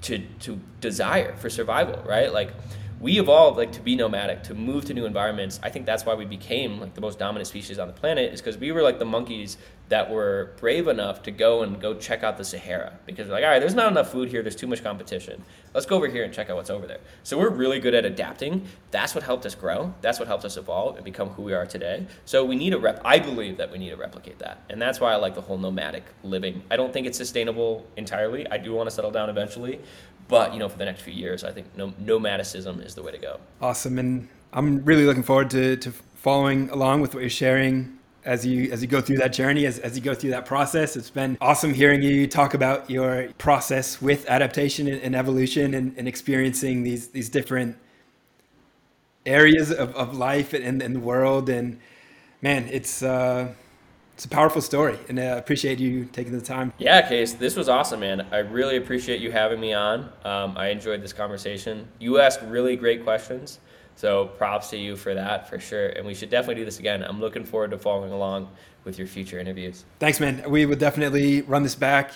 to to desire for survival, right? Like we evolved like to be nomadic, to move to new environments. I think that's why we became like the most dominant species on the planet is because we were like the monkeys that were brave enough to go and go check out the Sahara because we're like, all right, there's not enough food here, there's too much competition. Let's go over here and check out what's over there. So we're really good at adapting. That's what helped us grow. That's what helped us evolve and become who we are today. So we need to rep I believe that we need to replicate that. And that's why I like the whole nomadic living. I don't think it's sustainable entirely. I do want to settle down eventually, but you know, for the next few years, I think nomadicism is the way to go. Awesome, and I'm really looking forward to, to following along with what you're sharing as you as you go through that journey, as, as you go through that process. It's been awesome hearing you talk about your process with adaptation and, and evolution and, and, experiencing these these different areas of, of life and in the world. And man, it's uh, it's a powerful story, and I appreciate you taking the time. Yeah, Case, this was awesome, man. I really appreciate you having me on. Um, I enjoyed this conversation. You asked really great questions, so props to you for that, for sure. And we should definitely do this again. I'm looking forward to following along with your future interviews. Thanks, man. We would definitely run this back.